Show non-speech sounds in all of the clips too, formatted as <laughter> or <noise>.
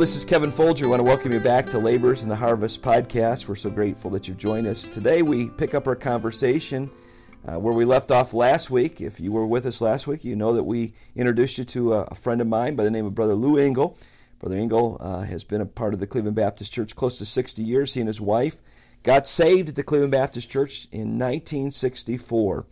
This is Kevin Folger. I want to welcome you back to Labors in the Harvest podcast. We're so grateful that you've joined us. Today, we pick up our conversation uh, where we left off last week. If you were with us last week, you know that we introduced you to a, a friend of mine by the name of Brother Lou Engle. Brother Engle uh, has been a part of the Cleveland Baptist Church close to 60 years. He and his wife got saved at the Cleveland Baptist Church in 1964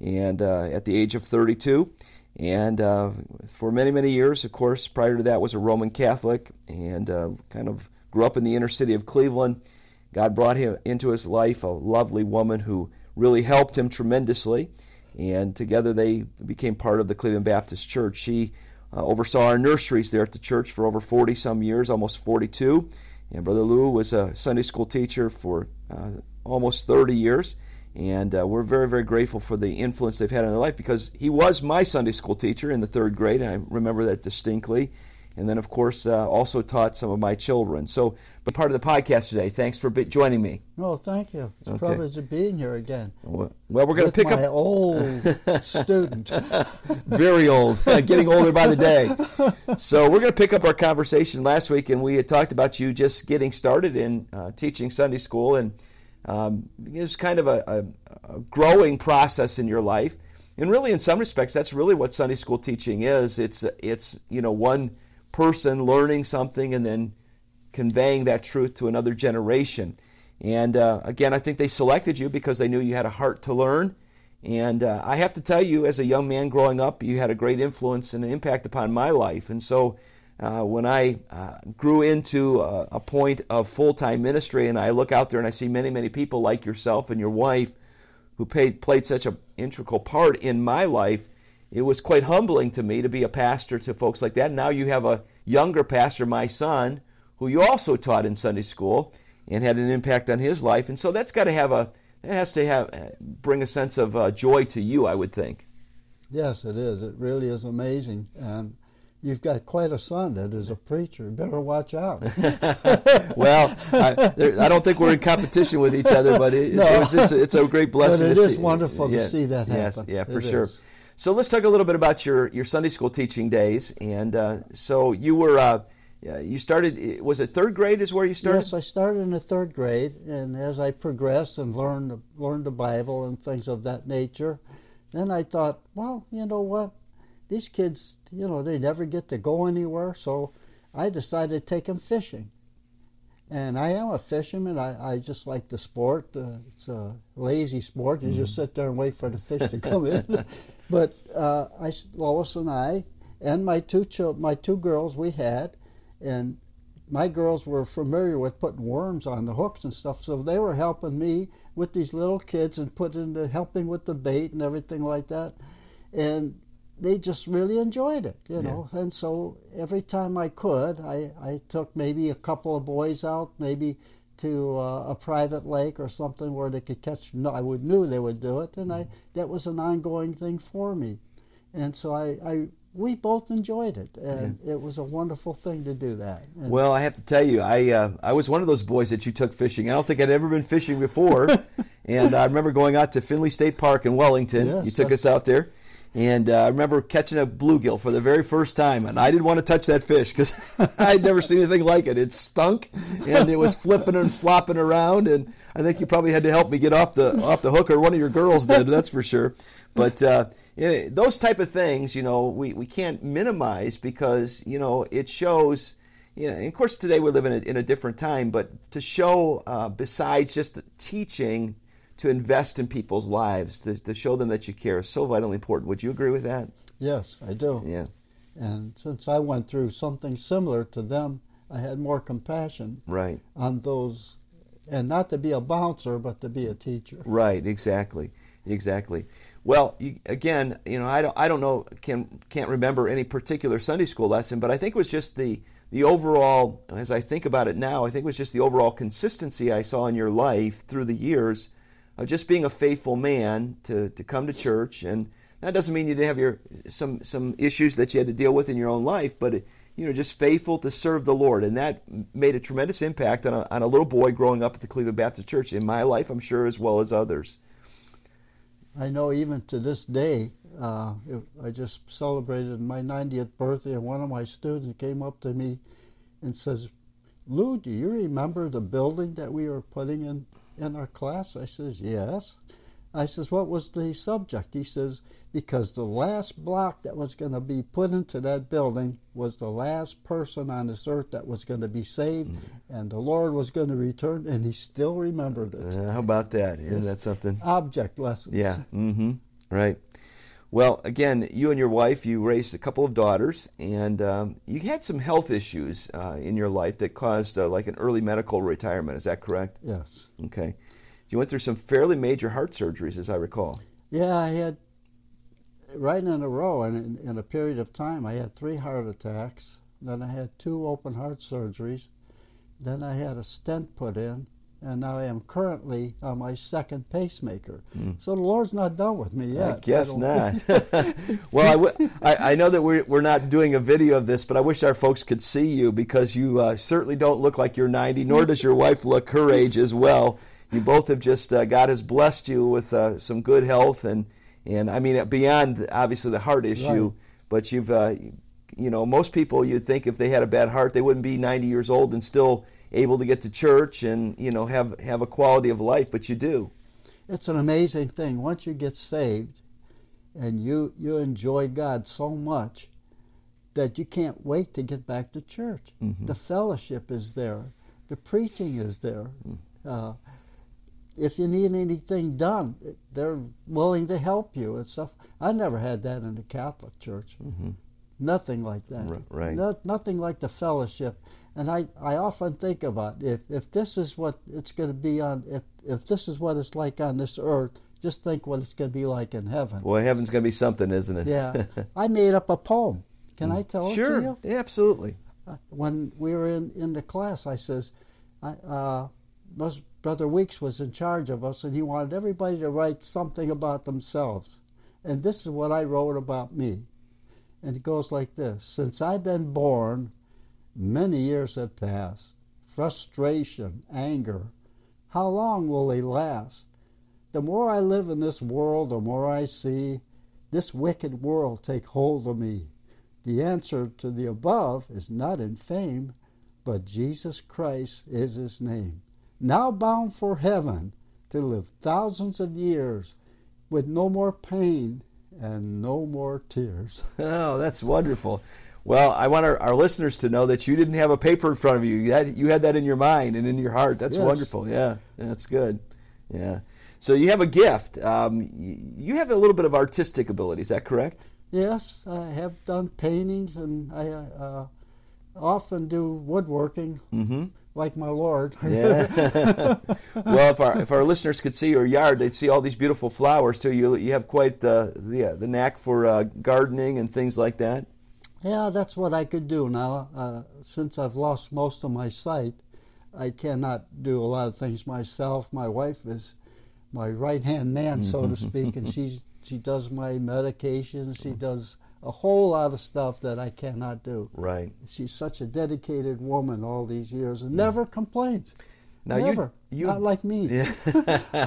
and uh, at the age of 32. And uh, for many, many years, of course, prior to that, was a Roman Catholic and uh, kind of grew up in the inner city of Cleveland. God brought him into his life a lovely woman who really helped him tremendously. And together they became part of the Cleveland Baptist Church. She uh, oversaw our nurseries there at the church for over 40 some years, almost 42. And Brother Lou was a Sunday school teacher for uh, almost 30 years. And uh, we're very, very grateful for the influence they've had in their life because he was my Sunday school teacher in the third grade, and I remember that distinctly. And then, of course, uh, also taught some of my children. So, but part of the podcast today. Thanks for joining me. No, thank you. It's okay. a privilege of being here again. Well, we're going to pick my up my old student. <laughs> Very old, getting older by the day. So we're going to pick up our conversation last week, and we had talked about you just getting started in uh, teaching Sunday school and um, it's kind of a, a, a, growing process in your life, and really, in some respects, that's really what Sunday school teaching is. It's it's you know one person learning something and then conveying that truth to another generation. And uh, again, I think they selected you because they knew you had a heart to learn. And uh, I have to tell you, as a young man growing up, you had a great influence and an impact upon my life. And so uh, when I uh, grew into a, a point of full time ministry, and I look out there and I see many, many people like yourself and your wife who paid, played such an integral part in my life, it was quite humbling to me to be a pastor to folks like that. Now you have a younger pastor, my son, who you also taught in Sunday school and had an impact on his life. And so that's got to have a, that has to have, bring a sense of uh, joy to you, I would think. Yes, it is. It really is amazing. And you've got quite a son that is a preacher. Better watch out. <laughs> well, I, there, I, don't think we're in competition with each other, but it, no. it was, it's, a, it's, a, great blessing. But it is see. wonderful yeah, to see that happen. Yes, yeah, for it sure. Is. So let's talk a little bit about your, your Sunday school teaching days. And uh, so you were uh, you started. Was it third grade? Is where you started? Yes, I started in the third grade, and as I progressed and learned learned the Bible and things of that nature, then I thought, well, you know what? These kids, you know, they never get to go anywhere. So I decided to take them fishing. And I am a fisherman. I, I just like the sport. Uh, it's a lazy sport. You mm-hmm. just sit there and wait for the fish to come in. <laughs> but uh, I, Lois and I, and my two ch- my two girls we had, and my girls were familiar with putting worms on the hooks and stuff, so they were helping me with these little kids and putting the helping with the bait and everything like that. And they just really enjoyed it, you know. Yeah. And so every time I could, I, I took maybe a couple of boys out, maybe to uh, a private lake or something where they could catch. No, I would knew they would do it, and I that was an ongoing thing for me. And so I, I we both enjoyed it, and yeah. it was a wonderful thing to do that. And well, I have to tell you, I uh, I was one of those boys that you took fishing. I don't think I'd ever been fishing before, <laughs> and I remember going out to Findley State Park in Wellington. Yes, you took us out there and uh, I remember catching a bluegill for the very first time, and I didn't want to touch that fish because <laughs> I'd never seen anything like it. It stunk, and it was flipping and flopping around. And I think you probably had to help me get off the off the hook, or one of your girls did. That's for sure. But uh, those type of things, you know, we, we can't minimize because you know it shows you know, of course, today we live in a, in a different time, but to show, uh, besides just teaching, to invest in people's lives, to, to show them that you care is so vitally important. Would you agree with that? Yes, I do. Yeah. And since I went through something similar to them, I had more compassion Right. on those, and not to be a bouncer, but to be a teacher. Right. Exactly. Exactly. Well, you, again, you know, I don't, I don't know, can, can't remember any particular Sunday school lesson, but I think it was just the, the overall, as I think about it now, I think it was just the overall consistency I saw in your life through the years of just being a faithful man to, to come to church. And that doesn't mean you didn't have your some some issues that you had to deal with in your own life, but you know, just faithful to serve the Lord. And that made a tremendous impact on a, on a little boy growing up at the Cleveland Baptist Church in my life, I'm sure, as well as others. I know even to this day, uh, I just celebrated my 90th birthday, and one of my students came up to me and says, Lou, do you remember the building that we were putting in, in our class? I says, yes. I says, what was the subject? He says, because the last block that was going to be put into that building was the last person on this earth that was going to be saved, mm-hmm. and the Lord was going to return, and he still remembered it. Uh, how about that? Isn't that something? Object lessons. Yeah. Mm-hmm. Right. Well, again, you and your wife, you raised a couple of daughters, and um, you had some health issues uh, in your life that caused uh, like an early medical retirement. Is that correct? Yes. Okay. You went through some fairly major heart surgeries, as I recall. Yeah, I had right in a row, and in, in a period of time, I had three heart attacks. Then I had two open heart surgeries. Then I had a stent put in, and now I am currently on my second pacemaker. Mm. So the Lord's not done with me yet. I guess I not. <laughs> <laughs> well, I, w- I, I know that we're, we're not doing a video of this, but I wish our folks could see you because you uh, certainly don't look like you're 90, nor does your wife look her age as well you both have just uh, God has blessed you with uh, some good health and and I mean beyond obviously the heart issue, right. but you've uh, you know most people you'd think if they had a bad heart they wouldn't be 90 years old and still able to get to church and you know have have a quality of life, but you do. It's an amazing thing once you get saved and you you enjoy God so much that you can't wait to get back to church. Mm-hmm. The fellowship is there. The preaching is there. Mm. Uh, if you need anything done, they're willing to help you and stuff. I never had that in the Catholic Church. Mm-hmm. Nothing like that. Right. No, nothing like the fellowship. And I, I often think about if, if this is what it's going to be on, if, if this is what it's like on this earth, just think what it's going to be like in heaven. Well, heaven's going to be something, isn't it? yeah. <laughs> I made up a poem. Can I tell sure. it to you? Yeah, absolutely. Uh, when we were in, in the class, I says, I, uh, Brother Weeks was in charge of us, and he wanted everybody to write something about themselves. And this is what I wrote about me. And it goes like this Since I've been born, many years have passed. Frustration, anger. How long will they last? The more I live in this world, the more I see this wicked world take hold of me. The answer to the above is not in fame, but Jesus Christ is his name now bound for heaven to live thousands of years with no more pain and no more tears. <laughs> Oh, that's wonderful. Well, I want our, our, listeners to know that you didn't have a paper in front of you. You had, you had that in your mind and in your heart. That's yes. wonderful. Yeah, that's good. Yeah. So you have a gift. Um, you have a little bit of artistic ability. Is that correct? Yes, I have done paintings and I uh, often do woodworking. Mm-hmm like my Lord. <laughs> yeah. <laughs> well, if our if our listeners could see your yard, they'd see all these beautiful flowers. So you you have quite the the, the knack for uh, gardening and things like that. Yeah, that's what I could do now. Uh, since I've lost most of my sight, I cannot do a lot of things myself. My wife is my right hand man, so to <laughs> speak, and she she does my medication. She does a whole lot of stuff that I cannot do. Right. She's such a dedicated woman all these years and never mm. complains. Now Never. You, you, Not like me. Yeah. <laughs>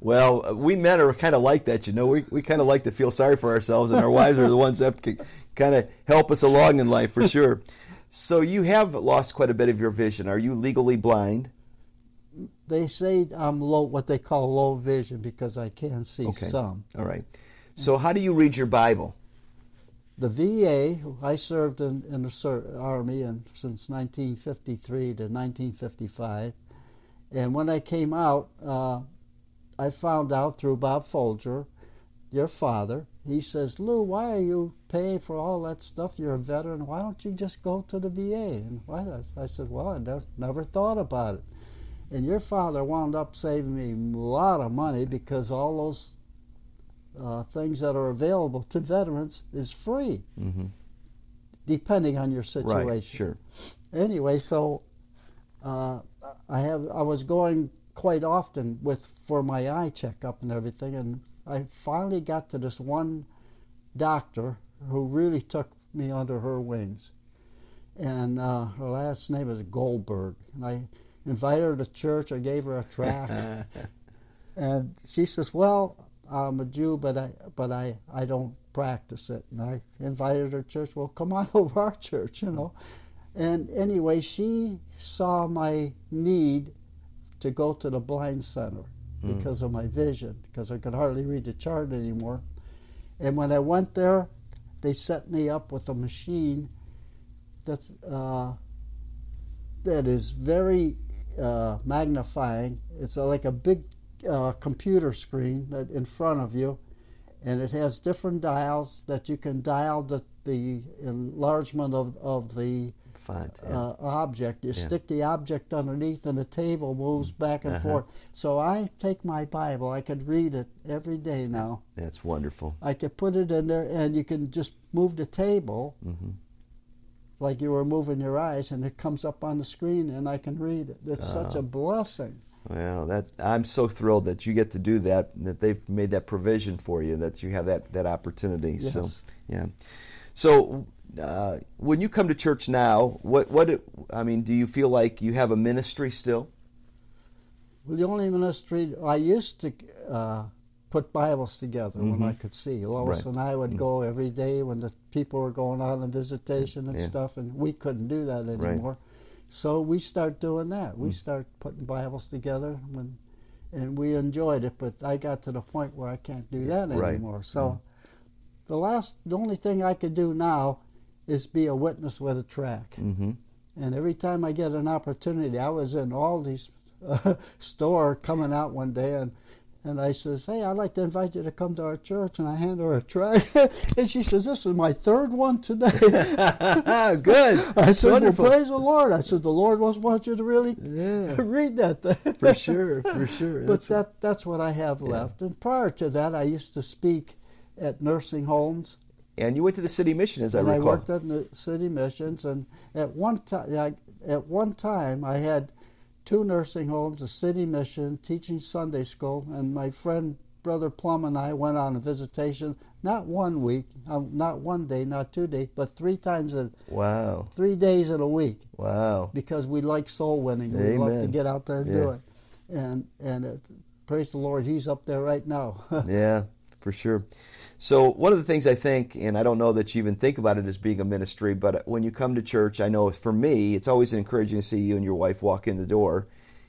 well, we men are kind of like that, you know. We, we kind of like to feel sorry for ourselves, and our wives are the ones that kind of help us along in life for <laughs> sure. So you have lost quite a bit of your vision. Are you legally blind? They say I'm low, what they call low vision because I can see okay. some. All right. So, how do you read your Bible? the VA, I served in, in the Army and since 1953 to 1955. And when I came out, uh, I found out through Bob Folger, your father, he says, Lou, why are you paying for all that stuff? You're a veteran. Why don't you just go to the VA? And? I said, well, I never, never thought about it. And your father wound up saving me a lot of money because all those uh, things that are available to veterans is free, mm-hmm. depending on your situation. Right, sure. Anyway, so uh, I have I was going quite often with for my eye checkup and everything, and I finally got to this one doctor who really took me under her wings, and uh, her last name is Goldberg, and I invited her to church. I gave her a tract, <laughs> and she says, "Well, I'm a Jew, but I but I I don't practice it." And I invited her to church. Well, come on <laughs> over our church, you know. And anyway, she saw my need to go to the blind center mm. because of my vision, because I could hardly read the chart anymore. And when I went there, they set me up with a machine that's uh, that is very uh, magnifying. It's like a big uh, computer screen that in front of you, and it has different dials that you can dial the, the enlargement of, of the Font, yeah. uh, object. You yeah. stick the object underneath, and the table moves back and uh-huh. forth. So I take my Bible. I could read it every day now. That's wonderful. I could put it in there, and you can just move the table. Mm-hmm like you were moving your eyes, and it comes up on the screen, and I can read it. It's such a blessing. Well, that I'm so thrilled that you get to do that, that they've made that provision for you, that you have that that opportunity. Yes. So, yeah. So, uh, when you come to church now, what what I mean, do you feel like you have a ministry still? Well, the only ministry I used to uh, put Bibles together mm-hmm. when I could see. Lois right. and I would mm-hmm. go every day when the people were going out on visitation and yeah. stuff, and we couldn't do that anymore. Right. So we start doing that. We mm. start putting Bibles together, when, and we enjoyed it. But I got to the point where I can't do that right. anymore. So mm. the last, the only thing I could do now is be a witness with a track. Mm-hmm. And every time I get an opportunity, I was in Aldi's uh, <laughs> store coming out one day, and and I says, hey, I'd like to invite you to come to our church. And I hand her a tray. <laughs> and she says, this is my third one today. <laughs> Good. <laughs> I said, Wonderful. well, praise the Lord. I said, the Lord wants you to really yeah. read that thing. for sure, for sure. But that's that, that's what I have yeah. left. And prior to that, I used to speak at nursing homes. And you went to the city mission, as and I recall. I worked at the city missions, and at one time, at one time, I had two nursing homes, a city mission, teaching Sunday school, and my friend Brother Plum and I went on a visitation, not one week, um, not one day, not two days, but three times a wow, three days in a week. Wow, because we like soul winning, Amen. we love to get out there and yeah. do it, and and it, praise the Lord, He's up there right now. <laughs> yeah, for sure. So one of the things I think, and I don't know that you even think about it as being a ministry, but when you come to church, I know for me, it's always encouraging to see you and your wife walk in the door.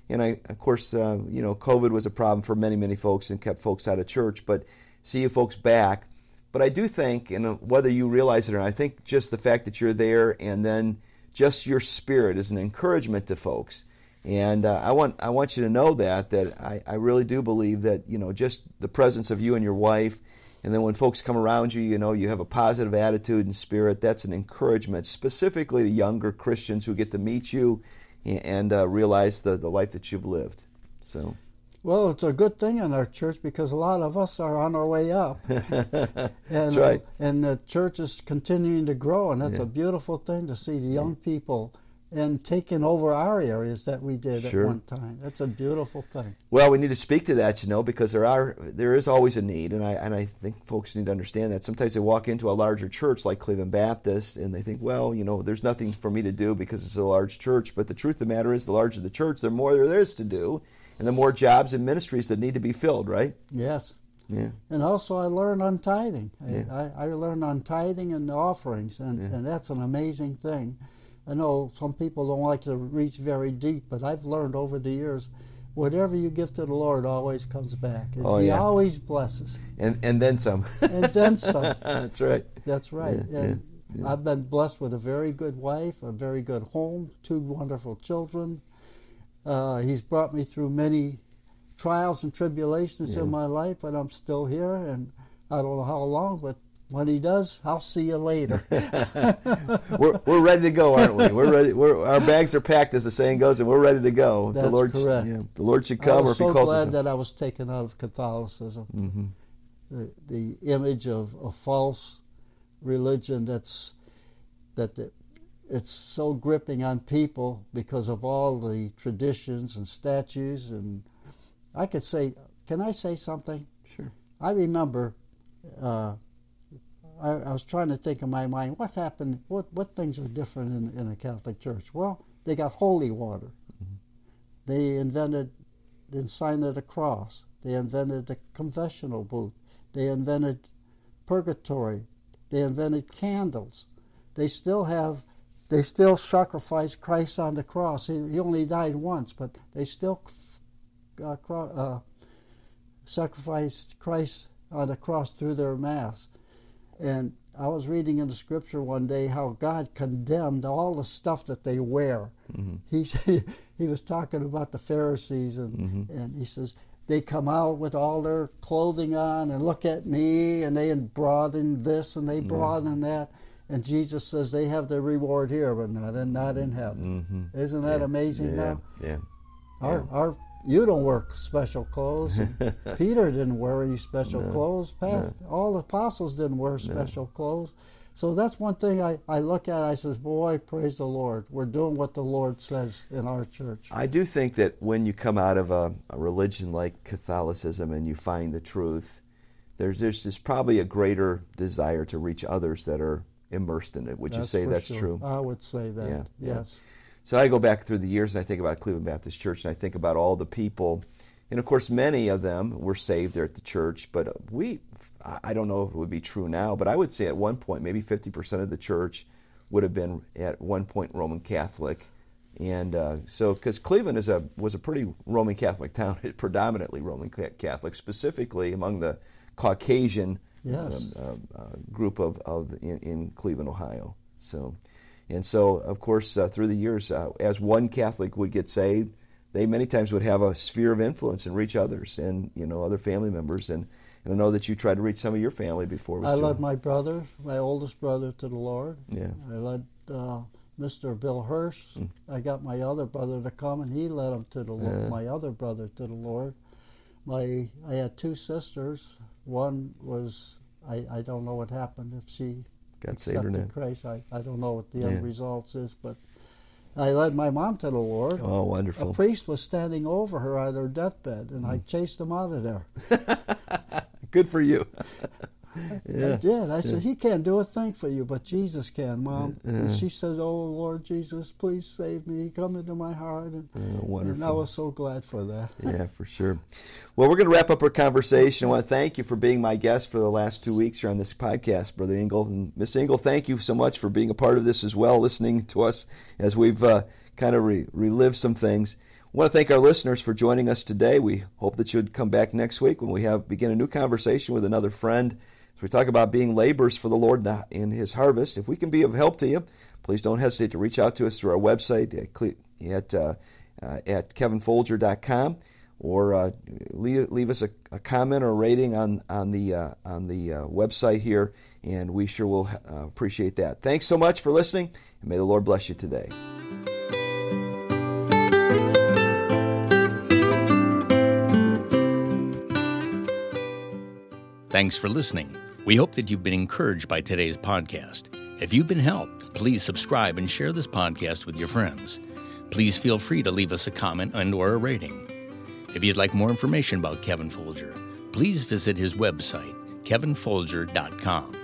And I, of course, uh, you know, COVID was a problem for many, many folks and kept folks out of church. But see you folks back. But I do think, and whether you realize it or not, I think just the fact that you're there and then just your spirit is an encouragement to folks. And uh, I want I want you to know that that I, I really do believe that you know just the presence of you and your wife and then when folks come around you, you know, you have a positive attitude and spirit. That's an encouragement, specifically to younger Christians who get to meet you and uh, realize the, the life that you've lived. So. Well, it's a good thing in our church because a lot of us are on our way up. <laughs> and, that's right. And the church is continuing to grow, and that's yeah. a beautiful thing to see the young people and taking over our areas that we did sure. at one time. That's a beautiful thing. Well, we need to speak to that, you know, because there are there is always a need, and I and I think folks need to understand that. Sometimes they walk into a larger church like Cleveland Baptist, and they think, well, you know, there's nothing for me to do because it's a large church. But the truth of the matter is, the larger the church, the more there is to do, and the more jobs and ministries that need to be filled. Right? Yes. Yeah. And also, I learned on tithing. Yeah. I, I learned on tithing and the offerings, and, yeah. and that's an amazing thing I know some people don't like to reach very deep, but I've learned over the years whatever you give to the Lord always comes back. Oh, he yeah. always blesses. And and then some. And then some. <laughs> That's right. That's right. Yeah, and I've been blessed with a very good wife, a very good home, two wonderful children. Uh, he's brought me through many trials and tribulations Yeah. in my life, but I'm still here, and I don't know how long, but when he does, I'll see you later. <laughs> we're, we're ready to go, aren't we? We're ready. We're, our bags are packed, as the saying goes, and we're ready to go. the Lord, correct. Yeah, the Lord should I come, or was if He so calls glad us. that I was taken out of Catholicism. hmm the, the image of a false religion that's that the, it's so gripping on people because of all the traditions and statues and I could say can I say something Sure. I remember uh, I, I was trying to think in my mind what happened what what things are different in, in a Catholic church well they got holy water they invented the sign of the cross they invented the confessional booth they invented purgatory. They invented candles. They still have, they still sacrifice Christ on the cross. He, he only died once, but they still uh, uh, sacrificed Christ on the cross through their mass. And I was reading in the scripture one day how God condemned all the stuff that they wear. Mhm. He <laughs> he was talking about the Pharisees, and Mhm. and he says they come out with all their clothing on and look at me, and they broaden this and they broaden that, and Jesus says they have their reward here, but not in not in heaven. hmm Isn't that yeah. amazing? Yeah. Now Yeah. our our you don't wear special clothes. <laughs> Peter didn't wear any special No, clothes. Past, All the apostles didn't wear special clothes. So that's one thing I, I look at. I says, boy, praise the Lord. We're doing what the Lord says in our church. I do think that when you come out of a, a religion like Catholicism and you find the truth, there's there's just probably a greater desire to reach others that are immersed in it. Would you say that's sure. true? I would say that. Yeah, yeah. So I go back through the years and I think about Cleveland Baptist Church and I think about all the people, and of course many of them were saved there at the church. But we, I don't know if it would be true now, but I would say at one point maybe 50% of the church would have been at one point Roman Catholic, and uh, so because Cleveland is a was a pretty Roman Catholic town, <laughs> predominantly Roman Ca- Catholic, specifically among the Caucasian Yes. um, uh, uh, group of, of in, in Cleveland, Ohio. So, and so of course uh, through the years, uh, as one Catholic would get saved, they many times would have a sphere of influence and reach others and you know other family members. And, and I know that you tried to reach some of your family before. I led my brother, my oldest brother, to the Lord. Yeah. I led uh, Mr. Bill Hirsch. Mm. I got my other brother to come, and he led him to the Lord. My other brother to the Lord. My I had two sisters. One was I, I don't know what happened if she got saved or not. Christ. I, I don't know what the Yeah. end results is, but I led my mom to the Lord. Oh, wonderful. A priest was standing over her on her deathbed, and Mm. I chased him out of there. <laughs> Good for you. <laughs> I yeah. did. I said, He can't do a thing for you, but Jesus can, Mom. And she says, Oh, Lord Jesus, please save me. Come into my heart. And, Oh, and I was so glad for that. <laughs> yeah, for sure. Well, we're going to wrap up our conversation. I want to thank you for being my guest for the last two weeks here on this podcast, Brother Engel. And Miss Engel, thank you so much for being a part of this as well, listening to us as we've uh, kind of re- relived some things. I want to thank our listeners for joining us today. We hope that you'd come back next week when we have begin a new conversation with another friend. As we talk about being laborers for the Lord in His harvest, if we can be of help to you, please don't hesitate to reach out to us through our website at, uh, uh, at kevinfolger.com or uh, leave, leave us a, a comment or rating on on the uh, on the uh, website here, and we sure will uh, appreciate that. Thanks so much for listening, and may the Lord bless you today. Thanks for listening. We hope that you've been encouraged by today's podcast. If you've been helped, please subscribe and share this podcast with your friends. Please feel free to leave us a comment and or a rating. If you'd like more information about Kevin Folger, please visit his website, kevinfolger.com.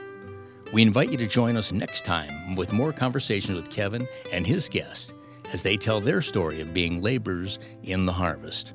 We invite you to join us next time with more conversations with Kevin and his guests as they tell their story of being laborers in the harvest.